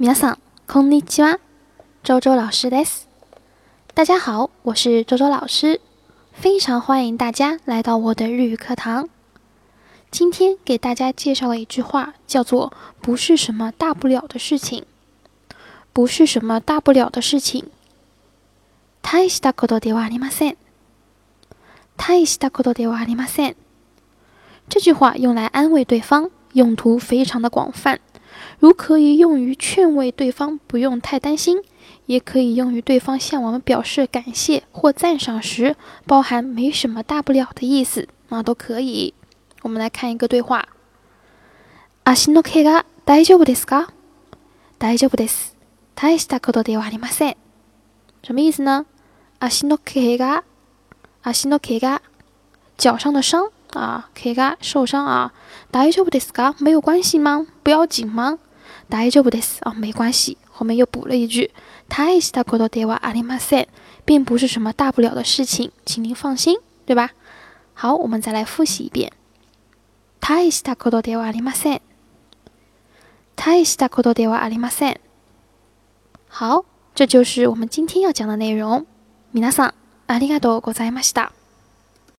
皆さん、こんにちは。周周老师です。大家好，我是周周老师，非常欢迎大家来到我的日语课堂。今天给大家介绍了一句话，叫做“不是什么大不了的事情”。不是什么大不了的事情。大したことではありません。大したことではありません。这句话用来安慰对方，用途非常的广泛。 如可以用于劝慰对方不用太担心，也可以用于对方向我们表示感谢或赞赏时，包含没什么大不了的意思，那都可以。我们来看一个对话：足の怪我大丈夫ですか？大丈夫です。大したことではありません。什么意思呢？足の怪我，足の怪我，脚上的伤。 啊，怪我受伤啊，大丈夫ですか？没有关系吗？不要紧吗？大丈夫です啊，没关系。后面又补了一句，大したことではありません，并不是什么大不了的事情，请您放心，对吧？好，我们再来复习一遍，大したことではありません，大したことではありません。好，这就是我们今天要讲的内容。皆さんありがとうございました。